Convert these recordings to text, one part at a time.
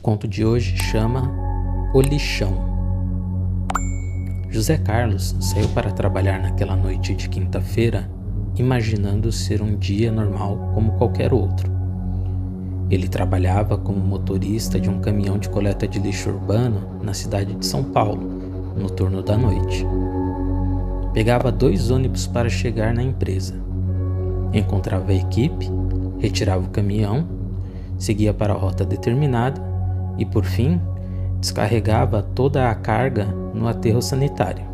conto de hoje chama O Lixão. José Carlos saiu para trabalhar naquela noite de quinta-feira, imaginando ser um dia normal como qualquer outro. Ele trabalhava como motorista de um caminhão de coleta de lixo urbano na cidade de São Paulo, no turno da noite. Pegava dois ônibus para chegar na empresa. Encontrava a equipe, retirava o caminhão, seguia para a rota determinada e, por fim, descarregava toda a carga no aterro sanitário.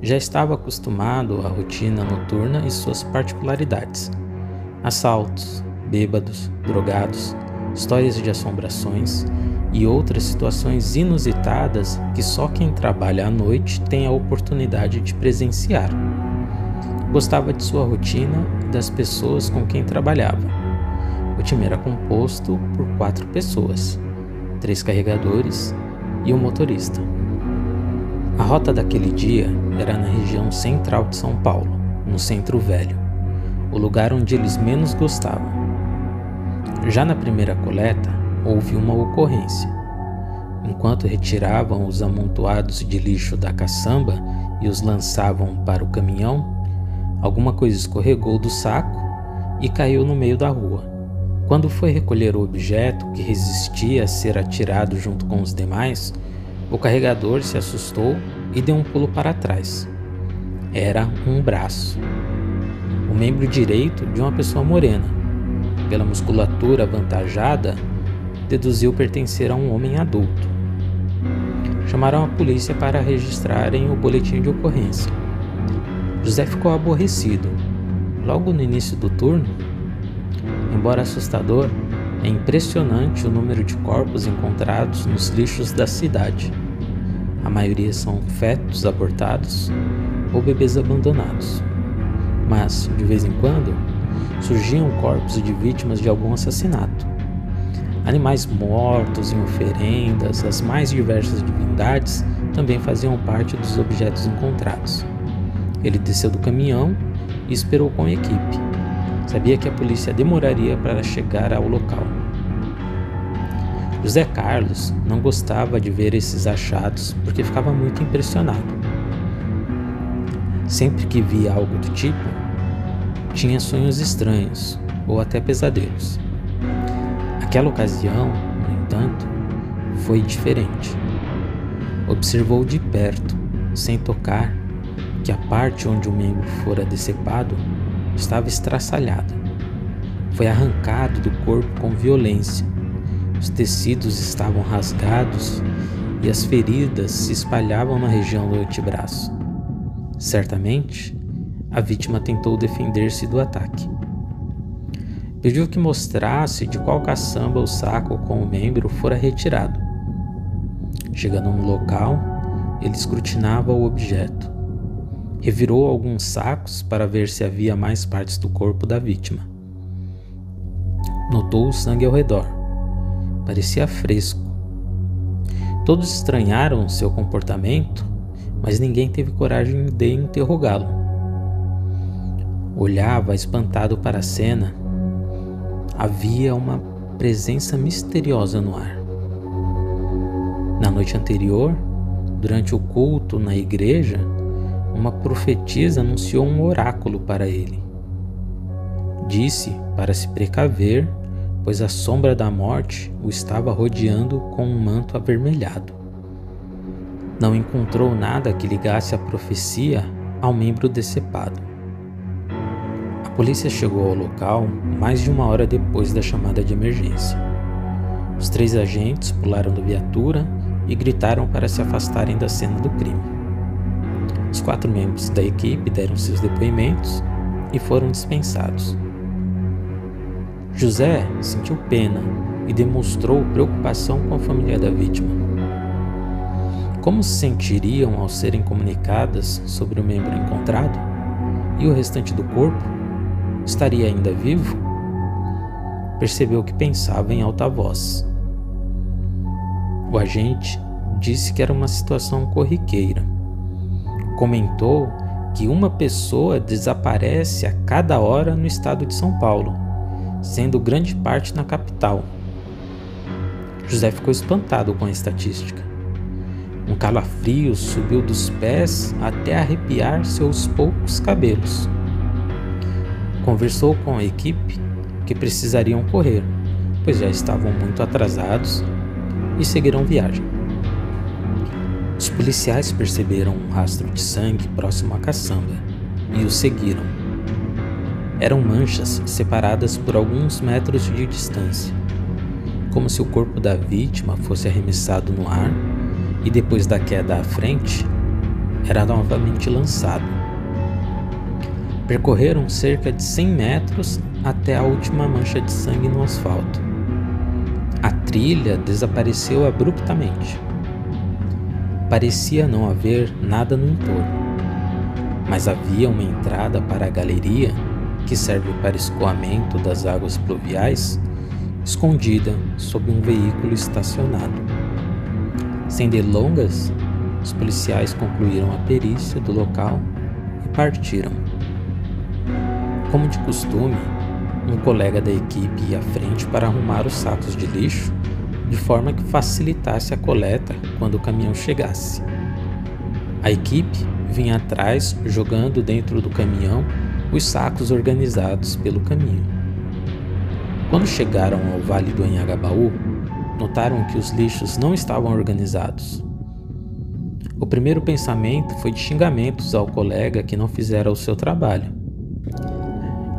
Já estava acostumado à rotina noturna e suas particularidades: assaltos, bêbados, drogados, histórias de assombrações e outras situações inusitadas que só quem trabalha à noite tem a oportunidade de presenciar. Gostava de sua rotina e das pessoas com quem trabalhava. O time era composto por quatro pessoas três carregadores e um motorista. A rota daquele dia era na região central de São Paulo, no Centro Velho, o lugar onde eles menos gostavam. Já na primeira coleta, houve uma ocorrência. Enquanto retiravam os amontoados de lixo da caçamba e os lançavam para o caminhão, alguma coisa escorregou do saco e caiu no meio da rua. Quando foi recolher o objeto que resistia a ser atirado junto com os demais, o carregador se assustou e deu um pulo para trás. Era um braço. O membro direito de uma pessoa morena. Pela musculatura avantajada, deduziu pertencer a um homem adulto. Chamaram a polícia para registrarem o boletim de ocorrência. José ficou aborrecido. Logo no início do turno, Embora assustador, é impressionante o número de corpos encontrados nos lixos da cidade. A maioria são fetos abortados ou bebês abandonados. Mas, de vez em quando, surgiam corpos de vítimas de algum assassinato. Animais mortos em oferendas, as mais diversas divindades também faziam parte dos objetos encontrados. Ele desceu do caminhão e esperou com a equipe. Sabia que a polícia demoraria para chegar ao local. José Carlos não gostava de ver esses achados porque ficava muito impressionado. Sempre que via algo do tipo, tinha sonhos estranhos ou até pesadelos. Aquela ocasião, no entanto, foi diferente. Observou de perto, sem tocar, que a parte onde o membro fora decepado estava estraçalhada. Foi arrancado do corpo com violência. Os tecidos estavam rasgados e as feridas se espalhavam na região do antebraço. Certamente, a vítima tentou defender-se do ataque. Pediu que mostrasse de qual caçamba o saco com o membro fora retirado. Chegando no local, ele escrutinava o objeto. Revirou alguns sacos para ver se havia mais partes do corpo da vítima. Notou o sangue ao redor. Parecia fresco. Todos estranharam seu comportamento, mas ninguém teve coragem de interrogá-lo. Olhava espantado para a cena. Havia uma presença misteriosa no ar. Na noite anterior, durante o culto na igreja, uma profetisa anunciou um oráculo para ele. Disse para se precaver, pois a sombra da morte o estava rodeando com um manto avermelhado. Não encontrou nada que ligasse a profecia ao membro decepado. A polícia chegou ao local mais de uma hora depois da chamada de emergência. Os três agentes pularam da viatura e gritaram para se afastarem da cena do crime. Os quatro membros da equipe deram seus depoimentos e foram dispensados. José sentiu pena e demonstrou preocupação com a família da vítima. Como se sentiriam ao serem comunicadas sobre o membro encontrado? E o restante do corpo? Estaria ainda vivo? Percebeu que pensava em alta voz. O agente disse que era uma situação corriqueira comentou que uma pessoa desaparece a cada hora no estado de São Paulo, sendo grande parte na capital. José ficou espantado com a estatística. Um calafrio subiu dos pés até arrepiar seus poucos cabelos. Conversou com a equipe que precisariam correr, pois já estavam muito atrasados e seguiram viagem. Os policiais perceberam um rastro de sangue próximo à caçamba e o seguiram. Eram manchas separadas por alguns metros de distância, como se o corpo da vítima fosse arremessado no ar e depois da queda à frente, era novamente lançado. Percorreram cerca de 100 metros até a última mancha de sangue no asfalto. A trilha desapareceu abruptamente. Parecia não haver nada no entorno, mas havia uma entrada para a galeria que serve para escoamento das águas pluviais, escondida sob um veículo estacionado. Sem delongas, os policiais concluíram a perícia do local e partiram. Como de costume, um colega da equipe ia à frente para arrumar os sacos de lixo de forma que facilitasse a coleta quando o caminhão chegasse. A equipe vinha atrás jogando dentro do caminhão os sacos organizados pelo caminho. Quando chegaram ao Vale do Anhangabaú, notaram que os lixos não estavam organizados. O primeiro pensamento foi de xingamentos ao colega que não fizera o seu trabalho.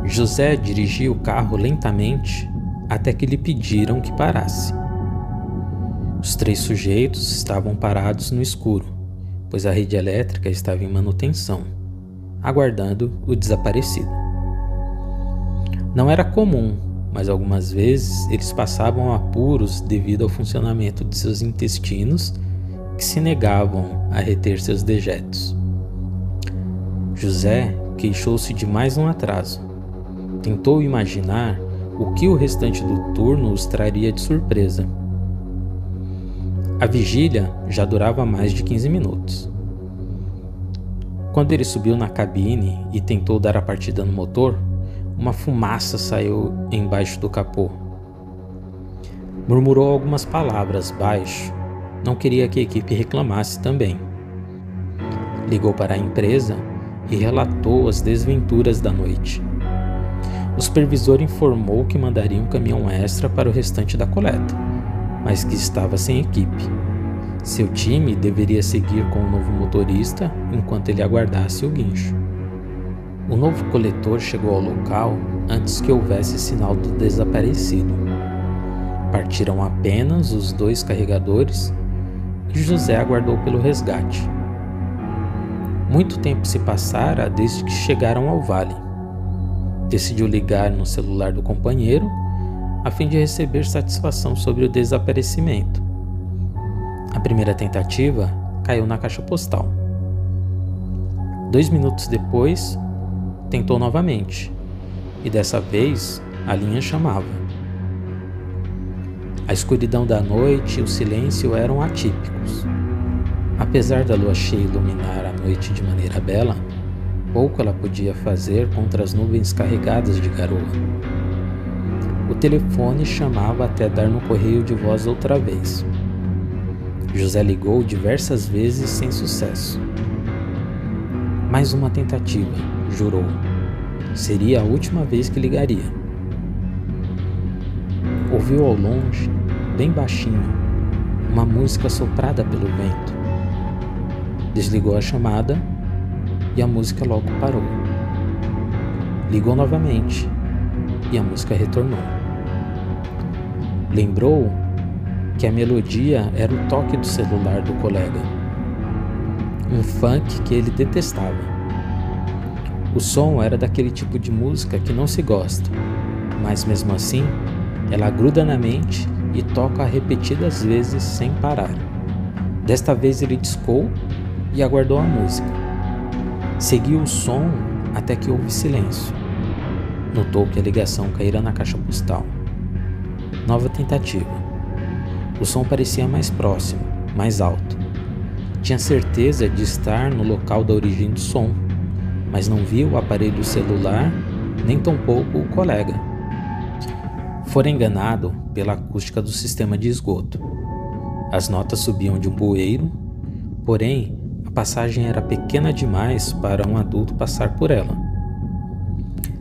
José dirigia o carro lentamente até que lhe pediram que parasse. Os três sujeitos estavam parados no escuro, pois a rede elétrica estava em manutenção, aguardando o desaparecido. Não era comum mas algumas vezes eles passavam apuros devido ao funcionamento de seus intestinos que se negavam a reter seus dejetos. José queixou-se de mais um atraso. Tentou imaginar o que o restante do turno os traria de surpresa. A vigília já durava mais de 15 minutos. Quando ele subiu na cabine e tentou dar a partida no motor, uma fumaça saiu embaixo do capô. Murmurou algumas palavras baixo. Não queria que a equipe reclamasse também. Ligou para a empresa e relatou as desventuras da noite. O supervisor informou que mandaria um caminhão extra para o restante da coleta, mas que estava sem equipe. Seu time deveria seguir com o novo motorista enquanto ele aguardasse o guincho. O novo coletor chegou ao local antes que houvesse sinal do desaparecido. Partiram apenas os dois carregadores e José aguardou pelo resgate. Muito tempo se passara desde que chegaram ao vale. Decidiu ligar no celular do companheiro a fim de receber satisfação sobre o desaparecimento. A primeira tentativa caiu na caixa postal. Dois minutos depois, tentou novamente, e dessa vez a linha chamava. A escuridão da noite e o silêncio eram atípicos. Apesar da lua cheia iluminar a noite de maneira bela, pouco ela podia fazer contra as nuvens carregadas de garoa. O telefone chamava até dar no correio de voz outra vez. José ligou diversas vezes sem sucesso. Mais uma tentativa, jurou. Seria a última vez que ligaria. Ouviu ao longe, bem baixinho, uma música soprada pelo vento. Desligou a chamada e a música logo parou. Ligou novamente e a música retornou. Lembrou que a melodia era o toque do celular do colega, um funk que ele detestava. O som era daquele tipo de música que não se gosta, mas mesmo assim, ela gruda na mente e toca repetidas vezes sem parar. Desta vez ele discou e aguardou a música. Seguiu o som até que houve silêncio. Notou que a ligação caíra na caixa postal. Nova tentativa. O som parecia mais próximo, mais alto. Tinha certeza de estar no local da origem do som mas não viu o aparelho celular, nem tampouco o colega. fora enganado pela acústica do sistema de esgoto. As notas subiam de um bueiro, porém a passagem era pequena demais para um adulto passar por ela.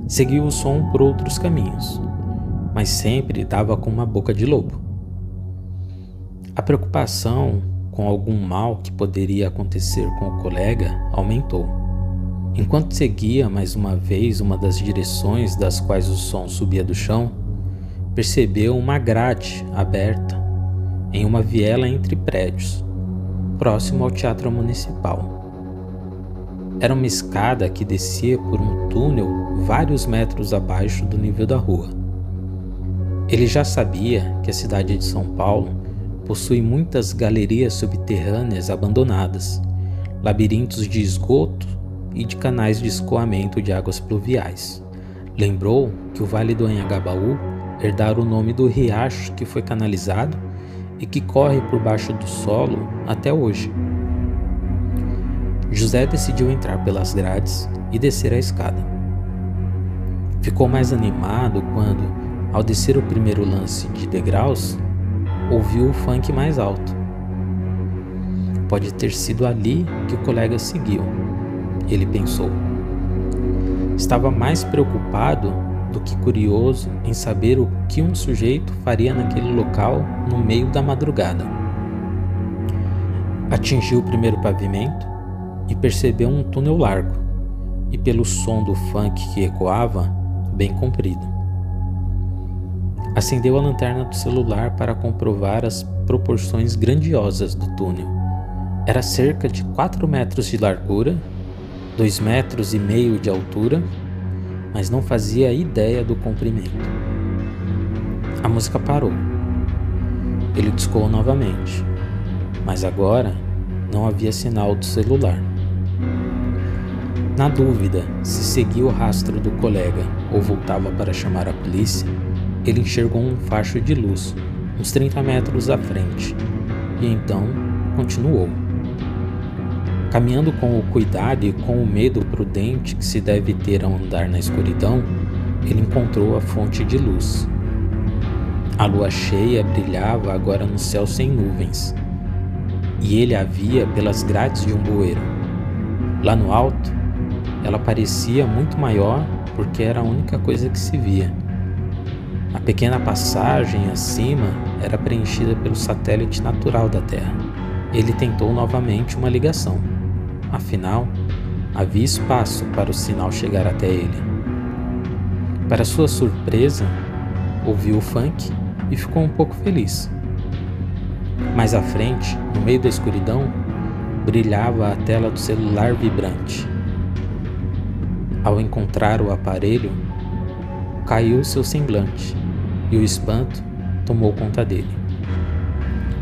Seguiu o som por outros caminhos, mas sempre dava com uma boca de lobo. A preocupação com algum mal que poderia acontecer com o colega aumentou. Enquanto seguia mais uma vez uma das direções das quais o som subia do chão, percebeu uma grade aberta em uma viela entre prédios, próximo ao Teatro Municipal. Era uma escada que descia por um túnel vários metros abaixo do nível da rua. Ele já sabia que a cidade de São Paulo possui muitas galerias subterrâneas abandonadas, labirintos de esgoto e de canais de escoamento de águas pluviais. Lembrou que o Vale do Anhangabaú herdar o nome do riacho que foi canalizado e que corre por baixo do solo até hoje. José decidiu entrar pelas grades e descer a escada. Ficou mais animado quando, ao descer o primeiro lance de degraus, ouviu o funk mais alto. Pode ter sido ali que o colega seguiu, ele pensou. Estava mais preocupado do que curioso em saber o que um sujeito faria naquele local no meio da madrugada. Atingiu o primeiro pavimento e percebeu um túnel largo, e pelo som do funk que ecoava, bem comprido. Acendeu a lanterna do celular para comprovar as proporções grandiosas do túnel. Era cerca de 4 metros de largura, 2 metros e meio de altura mas não fazia ideia do comprimento. A música parou. Ele discou novamente, mas agora não havia sinal do celular. Na dúvida se seguia o rastro do colega ou voltava para chamar a polícia, ele enxergou um facho de luz, uns 30 metros à frente, e então continuou. Caminhando com o cuidado e com o medo prudente que se deve ter ao andar na escuridão, ele encontrou a fonte de luz. A lua cheia brilhava agora no céu sem nuvens, e ele a via pelas grades de um bueiro. Lá no alto, ela parecia muito maior porque era a única coisa que se via. A pequena passagem acima era preenchida pelo satélite natural da Terra. Ele tentou novamente uma ligação. Afinal, havia espaço para o sinal chegar até ele. Para sua surpresa, ouviu o funk e ficou um pouco feliz. Mais à frente, no meio da escuridão, brilhava a tela do celular vibrante. Ao encontrar o aparelho, caiu seu semblante e o espanto tomou conta dele.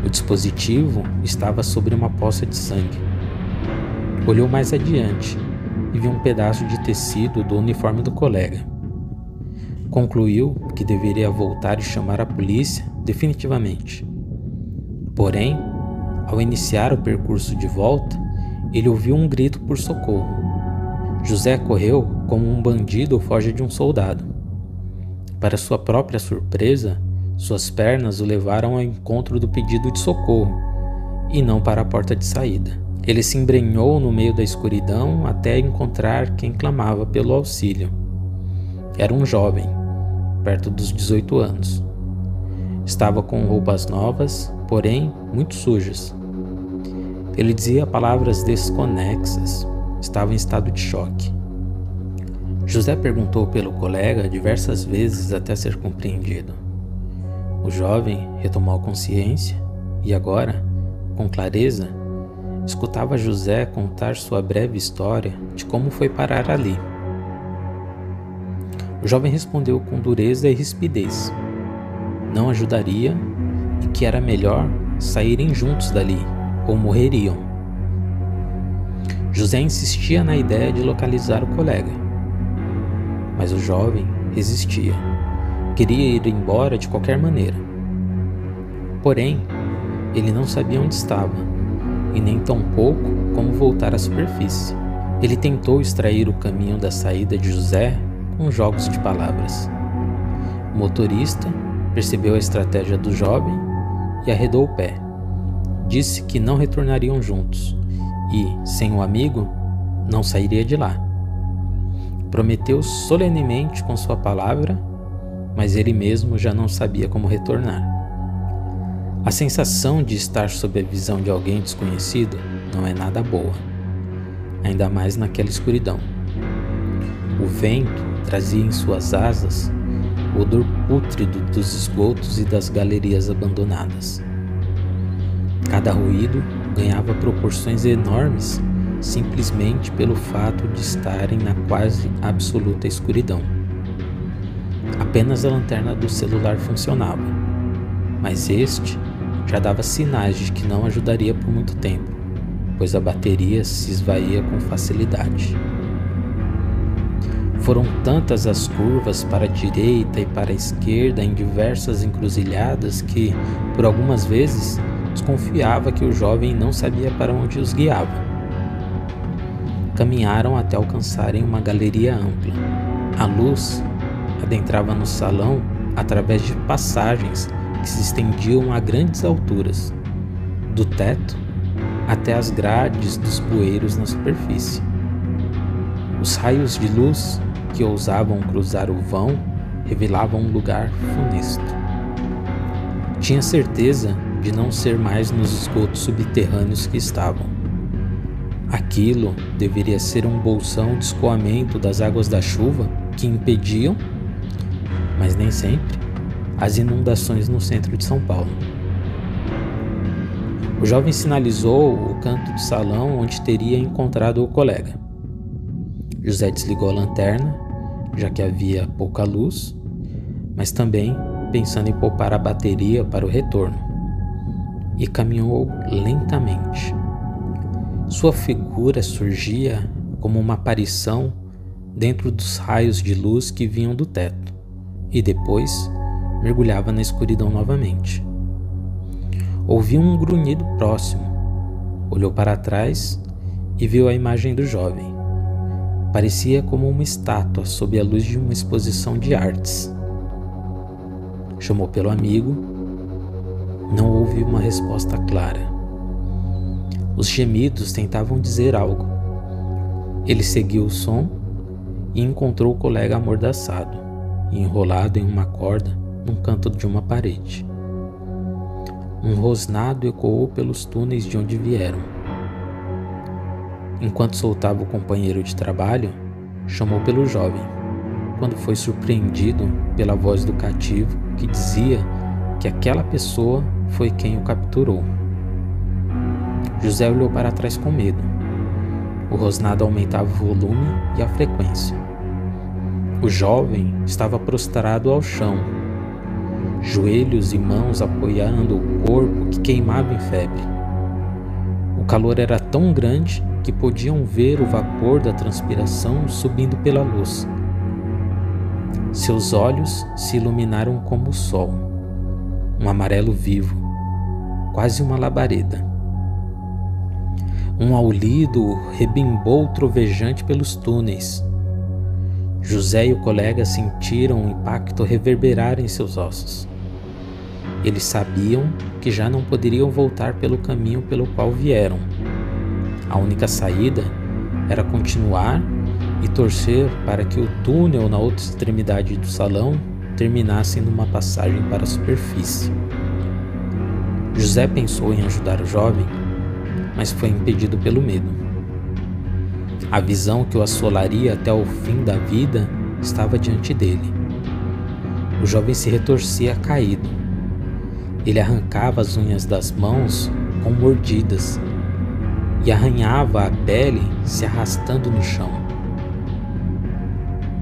O dispositivo estava sobre uma poça de sangue. Olhou mais adiante e viu um pedaço de tecido do uniforme do colega. Concluiu que deveria voltar e chamar a polícia definitivamente. Porém, ao iniciar o percurso de volta, ele ouviu um grito por socorro. José correu como um bandido foge de um soldado. Para sua própria surpresa, suas pernas o levaram ao encontro do pedido de socorro e não para a porta de saída. Ele se embrenhou no meio da escuridão até encontrar quem clamava pelo auxílio. Era um jovem, perto dos 18 anos. Estava com roupas novas, porém muito sujas. Ele dizia palavras desconexas, estava em estado de choque. José perguntou pelo colega diversas vezes até ser compreendido. O jovem retomou a consciência e agora, com clareza, escutava José contar sua breve história de como foi parar ali. O jovem respondeu com dureza e rispidez. Não ajudaria e que era melhor saírem juntos dali ou morreriam. José insistia na ideia de localizar o colega, mas o jovem resistia. Queria ir embora de qualquer maneira. Porém, ele não sabia onde estava e nem tão pouco como voltar à superfície. Ele tentou extrair o caminho da saída de José com jogos de palavras. O motorista percebeu a estratégia do jovem e arredou o pé. Disse que não retornariam juntos e, sem o amigo, não sairia de lá. Prometeu solenemente com sua palavra, mas ele mesmo já não sabia como retornar. A sensação de estar sob a visão de alguém desconhecido não é nada boa, ainda mais naquela escuridão. O vento trazia em suas asas o odor pútrido dos esgotos e das galerias abandonadas. Cada ruído ganhava proporções enormes simplesmente pelo fato de estarem na quase absoluta escuridão. Apenas a lanterna do celular funcionava, mas este já dava sinais de que não ajudaria por muito tempo, pois a bateria se esvaía com facilidade. Foram tantas as curvas para a direita e para a esquerda em diversas encruzilhadas que, por algumas vezes, desconfiava que o jovem não sabia para onde os guiava caminharam até alcançarem uma galeria ampla. A luz adentrava no salão através de passagens que se estendiam a grandes alturas, do teto até as grades dos bueiros na superfície. Os raios de luz que ousavam cruzar o vão revelavam um lugar funesto. Tinha certeza de não ser mais nos esgotos subterrâneos que estavam. Aquilo deveria ser um bolsão de escoamento das águas da chuva que impediam, mas nem sempre, as inundações no centro de São Paulo. O jovem sinalizou o canto do salão onde teria encontrado o colega. José desligou a lanterna, já que havia pouca luz, mas também pensando em poupar a bateria para o retorno, e caminhou lentamente sua figura surgia como uma aparição dentro dos raios de luz que vinham do teto e depois mergulhava na escuridão novamente. Ouviu um grunhido próximo, olhou para trás e viu a imagem do jovem. Parecia como uma estátua sob a luz de uma exposição de artes. Chamou pelo amigo, não houve uma resposta clara. Os gemidos tentavam dizer algo. Ele seguiu o som e encontrou o colega amordaçado, enrolado em uma corda num canto de uma parede. Um rosnado ecoou pelos túneis de onde vieram. Enquanto soltava o companheiro de trabalho, chamou pelo jovem, quando foi surpreendido pela voz do cativo que dizia que aquela pessoa foi quem o capturou. José olhou para trás com medo. O rosnado aumentava o volume e a frequência. O jovem estava prostrado ao chão, joelhos e mãos apoiando o corpo que queimava em febre. O calor era tão grande que podiam ver o vapor da transpiração subindo pela luz. Seus olhos se iluminaram como o sol, um amarelo vivo, quase uma labareda. Um aulido rebimbou trovejante pelos túneis. José e o colega sentiram o impacto reverberar em seus ossos. Eles sabiam que já não poderiam voltar pelo caminho pelo qual vieram. A única saída era continuar e torcer para que o túnel na outra extremidade do salão terminasse numa passagem para a superfície. José pensou em ajudar o jovem mas foi impedido pelo medo. A visão que o assolaria até o fim da vida estava diante dele. O jovem se retorcia caído. Ele arrancava as unhas das mãos com mordidas e arranhava a pele se arrastando no chão.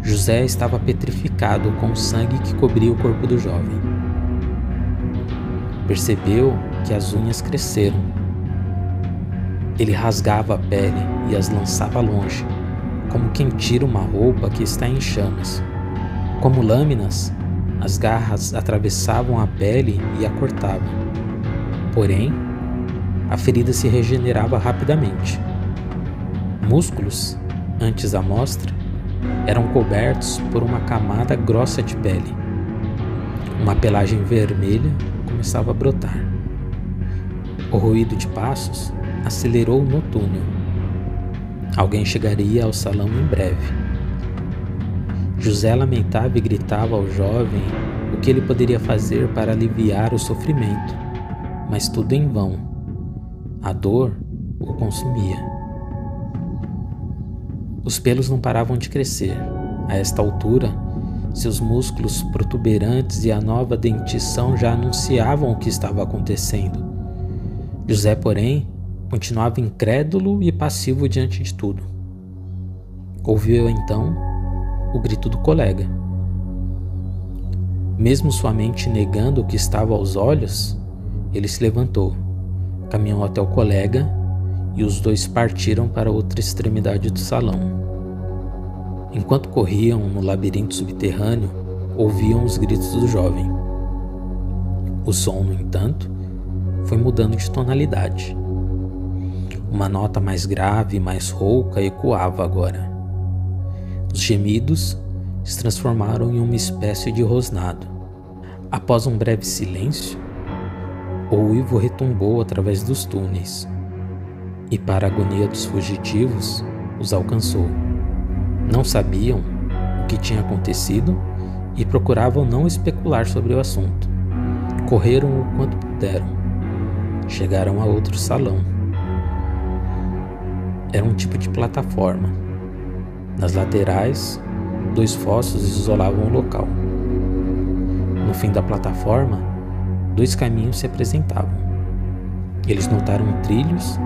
José estava petrificado com o sangue que cobria o corpo do jovem. Percebeu que as unhas cresceram ele rasgava a pele e as lançava longe, como quem tira uma roupa que está em chamas. Como lâminas, as garras atravessavam a pele e a cortavam. Porém, a ferida se regenerava rapidamente. Músculos, antes à mostra, eram cobertos por uma camada grossa de pele. Uma pelagem vermelha começava a brotar. O ruído de passos acelerou no túnel. Alguém chegaria ao salão em breve. José lamentava e gritava ao jovem o que ele poderia fazer para aliviar o sofrimento, mas tudo em vão. A dor o consumia. Os pelos não paravam de crescer. A esta altura, seus músculos protuberantes e a nova dentição já anunciavam o que estava acontecendo. José, porém, continuava incrédulo e passivo diante de tudo. Ouviu então o grito do colega. Mesmo sua mente negando o que estava aos olhos, ele se levantou, caminhou até o colega e os dois partiram para outra extremidade do salão. Enquanto corriam no labirinto subterrâneo, ouviam os gritos do jovem. O som, no entanto, foi mudando de tonalidade. Uma nota mais grave mais rouca ecoava agora. Os gemidos se transformaram em uma espécie de rosnado. Após um breve silêncio, o uivo retumbou através dos túneis e, para a agonia dos fugitivos, os alcançou. Não sabiam o que tinha acontecido e procuravam não especular sobre o assunto. Correram o quanto puderam. Chegaram a outro salão. Era um tipo de plataforma. Nas laterais, dois fossos isolavam o local. No fim da plataforma, dois caminhos se apresentavam. Eles notaram trilhos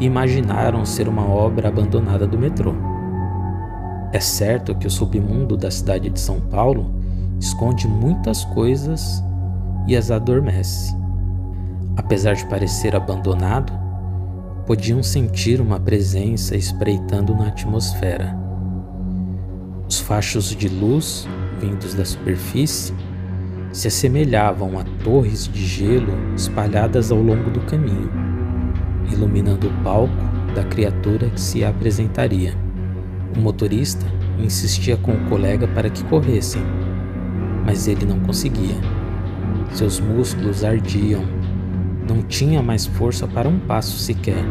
e imaginaram ser uma obra abandonada do metrô. É certo que o submundo da cidade de São Paulo esconde muitas coisas e as adormece. Apesar de parecer abandonado, podiam sentir uma presença espreitando na atmosfera. Os fachos de luz vindos da superfície se assemelhavam a torres de gelo espalhadas ao longo do caminho, iluminando o palco da criatura que se apresentaria. O motorista insistia com o colega para que corressem, mas ele não conseguia. Seus músculos ardiam, não tinha mais força para um passo sequer.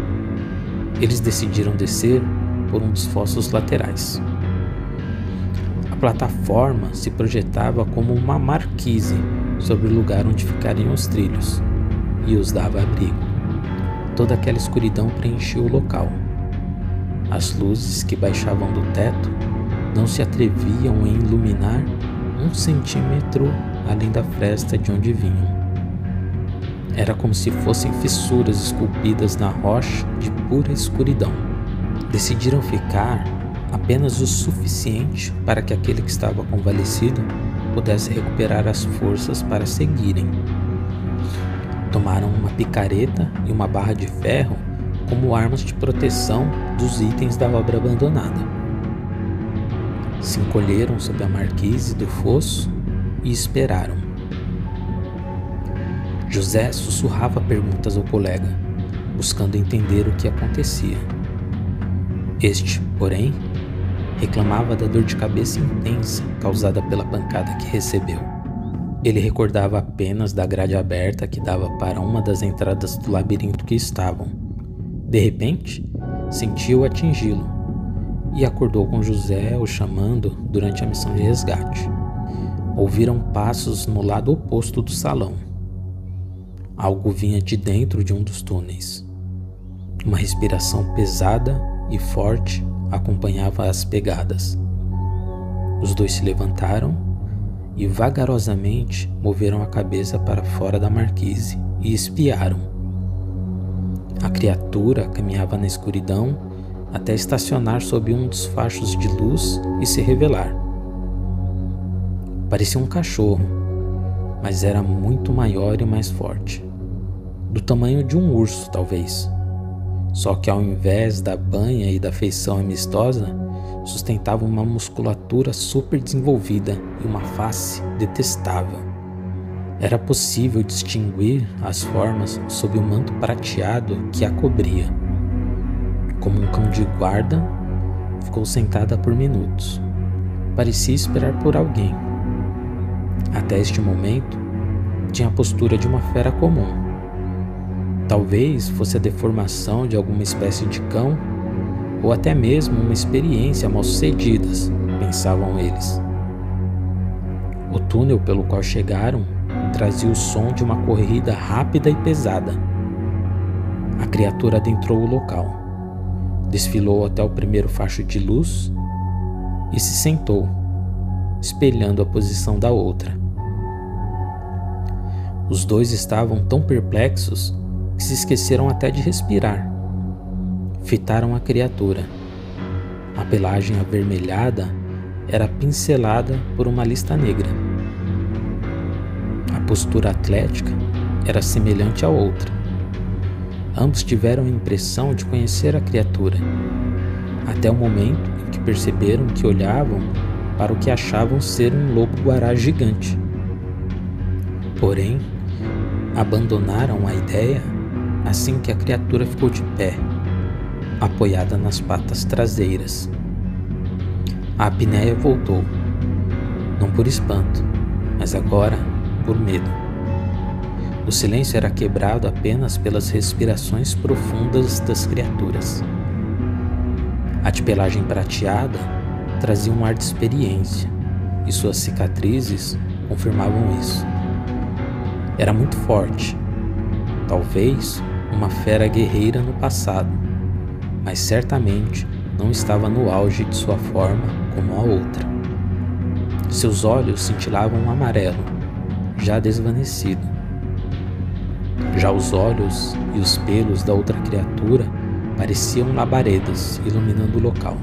Eles decidiram descer por um dos fossos laterais. A plataforma se projetava como uma marquise sobre o lugar onde ficariam os trilhos e os dava abrigo. Toda aquela escuridão preenchia o local. As luzes que baixavam do teto não se atreviam a iluminar um centímetro além da fresta de onde vinham. Era como se fossem fissuras esculpidas na rocha de pura escuridão. Decidiram ficar apenas o suficiente para que aquele que estava convalescido pudesse recuperar as forças para seguirem. Tomaram uma picareta e uma barra de ferro como armas de proteção dos itens da obra abandonada. Se encolheram sob a marquise do fosso e esperaram. José sussurrava perguntas ao colega, buscando entender o que acontecia. Este, porém, reclamava da dor de cabeça intensa causada pela pancada que recebeu. Ele recordava apenas da grade aberta que dava para uma das entradas do labirinto que estavam de repente, sentiu atingi-lo e acordou com José o chamando durante a missão de resgate. Ouviram passos no lado oposto do salão. Algo vinha de dentro de um dos túneis. Uma respiração pesada e forte acompanhava as pegadas. Os dois se levantaram e vagarosamente moveram a cabeça para fora da marquise e espiaram. A criatura caminhava na escuridão até estacionar sob um dos fachos de luz e se revelar. Parecia um cachorro, mas era muito maior e mais forte. Do tamanho de um urso, talvez. Só que ao invés da banha e da feição amistosa, sustentava uma musculatura super desenvolvida e uma face detestável. Era possível distinguir as formas sob o manto prateado que a cobria. Como um cão de guarda, ficou sentada por minutos. Parecia esperar por alguém. Até este momento, tinha a postura de uma fera comum. Talvez fosse a deformação de alguma espécie de cão ou até mesmo uma experiência mal sucedidas, pensavam eles. O túnel pelo qual chegaram trazia o som de uma corrida rápida e pesada. A criatura adentrou o local, desfilou até o primeiro facho de luz e se sentou, espelhando a posição da outra. Os dois estavam tão perplexos que se esqueceram até de respirar. Fitaram a criatura. A pelagem avermelhada era pincelada por uma lista negra. A postura atlética era semelhante à outra. Ambos tiveram a impressão de conhecer a criatura, até o momento em que perceberam que olhavam para o que achavam ser um lobo-guará gigante. Porém, abandonaram a ideia assim que a criatura ficou de pé, apoiada nas patas traseiras. A apneia voltou, não por espanto, mas agora por medo. O silêncio era quebrado apenas pelas respirações profundas das criaturas. A de pelagem prateada trazia um ar de experiência, e suas cicatrizes confirmavam isso. Era muito forte, talvez uma fera guerreira no passado, mas certamente não estava no auge de sua forma como a outra. Seus olhos cintilavam amarelo, já desvanecido. Já os olhos e os pelos da outra criatura pareciam labaredas iluminando o local.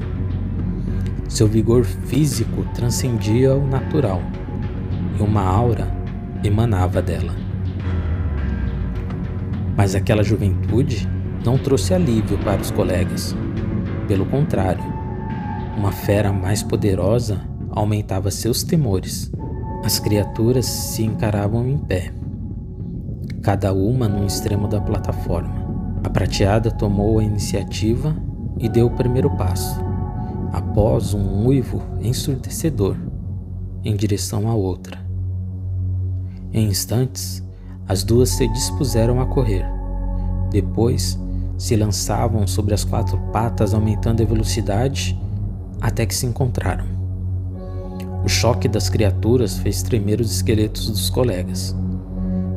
Seu vigor físico transcendia o natural e uma aura emanava dela. Mas aquela juventude não trouxe alívio para os colegas. Pelo contrário, uma fera mais poderosa aumentava seus temores. As criaturas se encaravam em pé, cada uma num extremo da plataforma. A prateada tomou a iniciativa e deu o primeiro passo, após um uivo ensurdecedor, em direção à outra. Em instantes, as duas se dispuseram a correr. Depois, se lançavam sobre as quatro patas, aumentando a velocidade até que se encontraram. O choque das criaturas fez tremer os esqueletos dos colegas.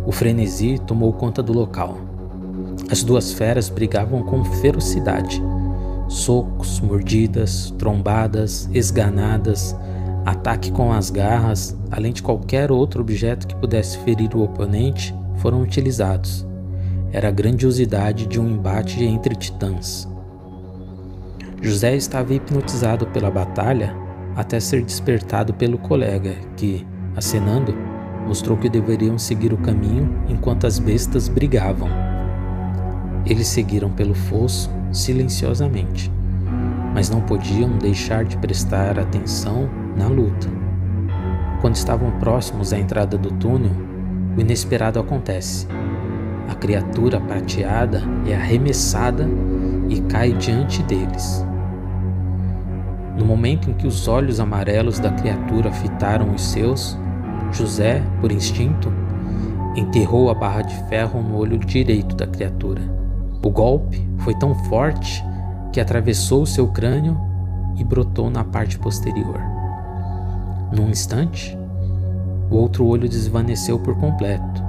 O frenesi tomou conta do local. As duas feras brigavam com ferocidade. Socos, mordidas, trombadas, esganadas, Ataque com as garras, além de qualquer outro objeto que pudesse ferir o oponente, foram utilizados. Era a grandiosidade de um embate entre titãs. José estava hipnotizado pela batalha até ser despertado pelo colega, que, acenando, mostrou que deveriam seguir o caminho enquanto as bestas brigavam. Eles seguiram pelo fosso silenciosamente, mas não podiam deixar de prestar atenção na luta. Quando estavam próximos à entrada do túnel, o inesperado acontece. A criatura prateada é arremessada e cai diante deles. No momento em que os olhos amarelos da criatura fitaram os seus, José, por instinto, enterrou a barra de ferro no olho direito da criatura. O golpe foi tão forte que atravessou seu crânio e brotou na parte posterior. Num instante, o outro olho desvaneceu por completo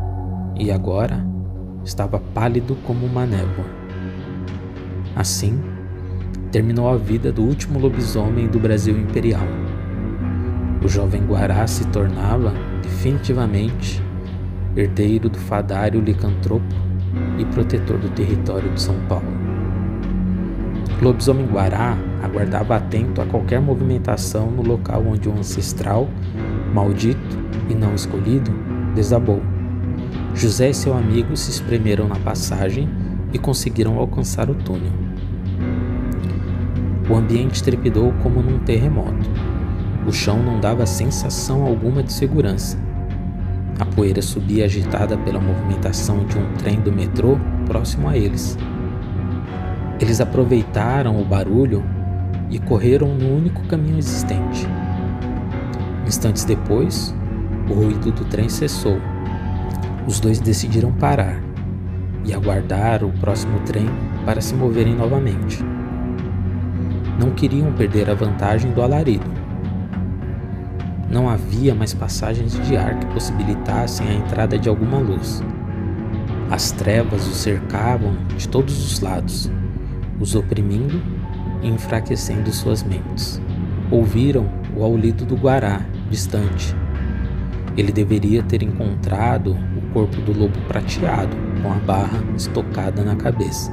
e agora estava pálido como uma névoa. Assim, terminou a vida do último lobisomem do Brasil imperial. O jovem Guará se tornava, definitivamente, herdeiro do fadário licantropo e protetor do território de São Paulo. O lobisomem Guará aguardava atento a qualquer movimentação no local onde o ancestral, maldito e não escolhido, desabou. José e seu amigo se espremeram na passagem e conseguiram alcançar o túnel. O ambiente trepidou como num terremoto. O chão não dava sensação alguma de segurança. A poeira subia agitada pela movimentação de um trem do metrô próximo a eles. Eles aproveitaram o barulho e correram no único caminho existente. Instantes depois, o ruído do trem cessou. Os dois decidiram parar e aguardar o próximo trem para se moverem novamente. Não queriam perder a vantagem do alarido. Não havia mais passagens de ar que possibilitassem a entrada de alguma luz. As trevas os cercavam de todos os lados, os oprimindo e enfraquecendo suas mentes. Ouviram o aulido do guará, distante. Ele deveria ter encontrado o corpo do lobo prateado, com a barra estocada na cabeça.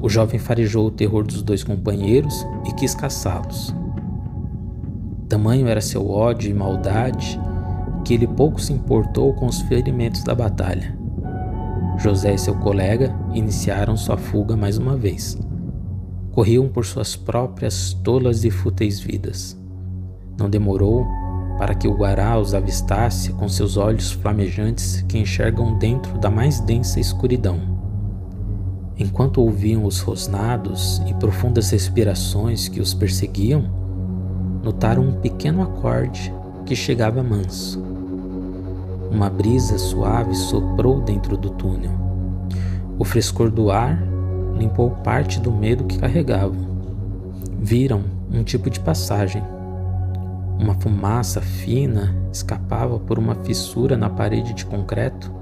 O jovem farejou o terror dos dois companheiros e quis caçá-los. Tamanho era seu ódio e maldade que ele pouco se importou com os ferimentos da batalha. José e seu colega iniciaram sua fuga mais uma vez. Corriam por suas próprias tolas e fúteis vidas. Não demorou para que o Guará os avistasse com seus olhos flamejantes que enxergam dentro da mais densa escuridão. Enquanto ouviam os rosnados e profundas respirações que os perseguiam, notaram um pequeno acorde que chegava manso. Uma brisa suave soprou dentro do túnel. O frescor do ar limpou parte do medo que carregavam. Viram um tipo de passagem. Uma fumaça fina escapava por uma fissura na parede de concreto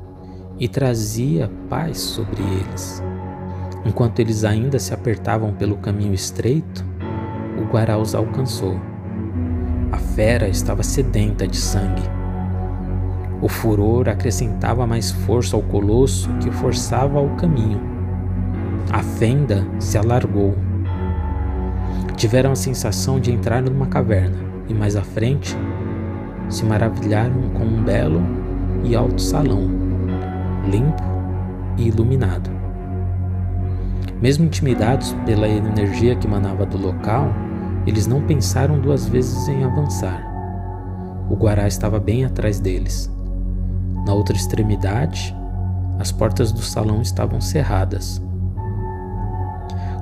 e trazia paz sobre eles. Enquanto eles ainda se apertavam pelo caminho estreito, o Guará os alcançou. A fera estava sedenta de sangue o furor acrescentava mais força ao colosso que forçava o caminho. A fenda se alargou. Tiveram a sensação de entrar numa caverna e mais à frente se maravilharam com um belo e alto salão, limpo e iluminado. Mesmo intimidados pela energia que emanava do local, eles não pensaram duas vezes em avançar. O Guará estava bem atrás deles. Na outra extremidade, as portas do salão estavam cerradas.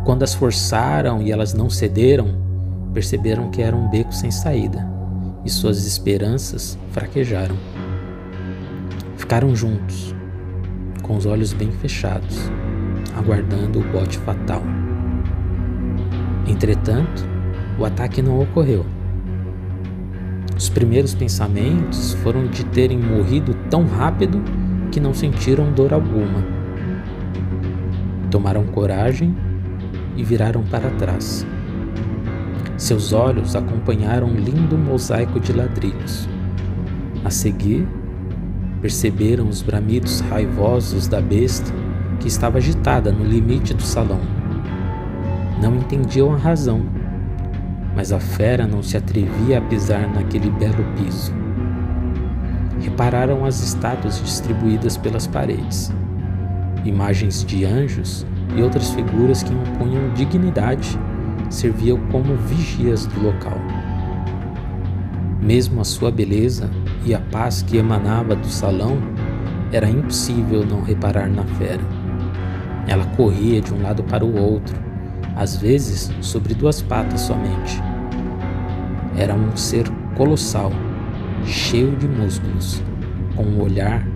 Quando as forçaram e elas não cederam, perceberam que era um beco sem saída e suas esperanças fraquejaram. Ficaram juntos, com os olhos bem fechados, aguardando o bote fatal. Entretanto, o ataque não ocorreu. Os primeiros pensamentos foram de terem morrido tão rápido que não sentiram dor alguma. Tomaram coragem e viraram para trás. Seus olhos acompanharam um lindo mosaico de ladrilhos. A seguir, perceberam os bramidos raivosos da besta que estava agitada no limite do salão. Não entendiam a razão mas a fera não se atrevia a pisar naquele belo piso. Repararam as estátuas distribuídas pelas paredes, imagens de anjos e outras figuras que impunham dignidade serviam como vigias do local. Mesmo a sua beleza e a paz que emanava do salão, era impossível não reparar na fera. Ela corria de um lado para o outro, às vezes sobre duas patas somente. Era um ser colossal, cheio de músculos, com um olhar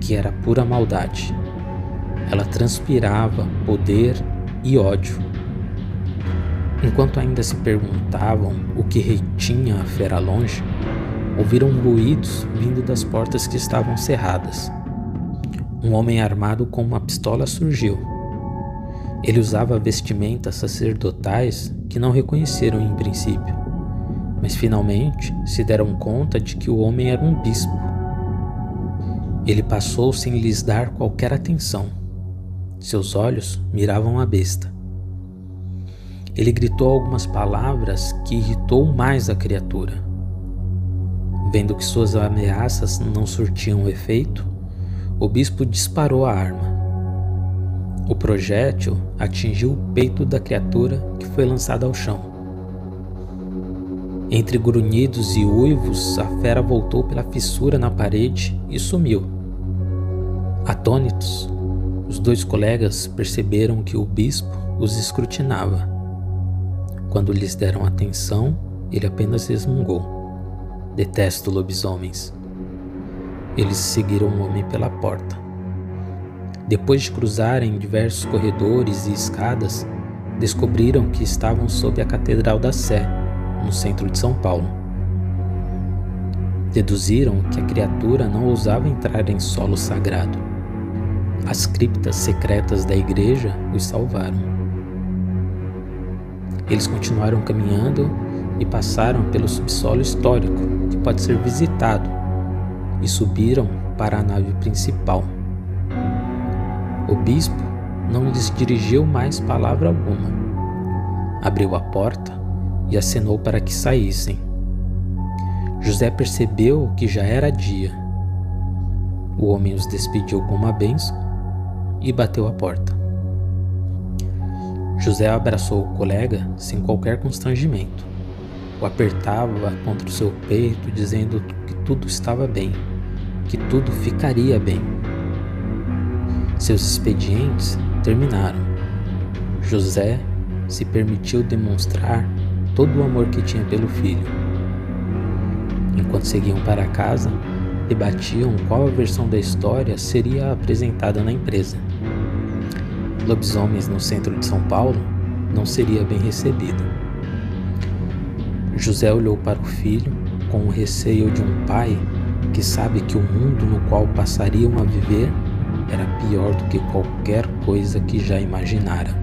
que era pura maldade. Ela transpirava poder e ódio. Enquanto ainda se perguntavam o que retinha a fera longe, ouviram ruídos vindo das portas que estavam cerradas. Um homem armado com uma pistola surgiu ele usava vestimentas sacerdotais que não reconheceram em princípio, mas finalmente se deram conta de que o homem era um bispo. Ele passou sem lhes dar qualquer atenção. Seus olhos miravam a besta. Ele gritou algumas palavras que irritou mais a criatura. Vendo que suas ameaças não surtiam efeito, o bispo disparou a arma. O projétil atingiu o peito da criatura que foi lançada ao chão. Entre grunhidos e uivos, a fera voltou pela fissura na parede e sumiu. Atônitos, os dois colegas perceberam que o bispo os escrutinava. Quando lhes deram atenção, ele apenas resmungou: Detesto lobisomens. Eles seguiram o homem pela porta. Depois de cruzarem diversos corredores e escadas, descobriram que estavam sob a Catedral da Sé, no centro de São Paulo. Deduziram que a criatura não ousava entrar em solo sagrado. As criptas secretas da igreja os salvaram. Eles continuaram caminhando e passaram pelo subsolo histórico, que pode ser visitado, e subiram para a nave principal. O bispo não lhes dirigiu mais palavra alguma. Abriu a porta e acenou para que saíssem. José percebeu que já era dia. O homem os despediu com uma benção e bateu a porta. José abraçou o colega sem qualquer constrangimento. O apertava contra o seu peito, dizendo que tudo estava bem, que tudo ficaria bem. Seus expedientes terminaram. José se permitiu demonstrar todo o amor que tinha pelo filho. Enquanto seguiam para casa, debatiam qual a versão da história seria apresentada na empresa. Lobisomens no centro de São Paulo não seria bem recebido. José olhou para o filho com o receio de um pai que sabe que o mundo no qual passariam a viver era pior do que qualquer coisa que já imaginara.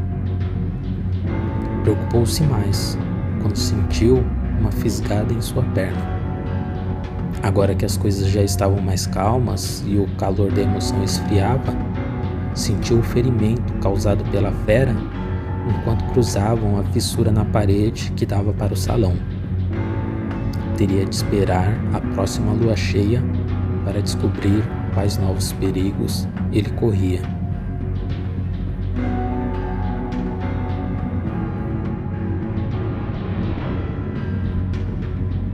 Preocupou-se mais quando sentiu uma fisgada em sua perna. Agora que as coisas já estavam mais calmas e o calor da emoção esfriava, sentiu o ferimento causado pela fera enquanto cruzavam a fissura na parede que dava para o salão. Teria de esperar a próxima lua cheia para descobrir quais novos perigos ele corria.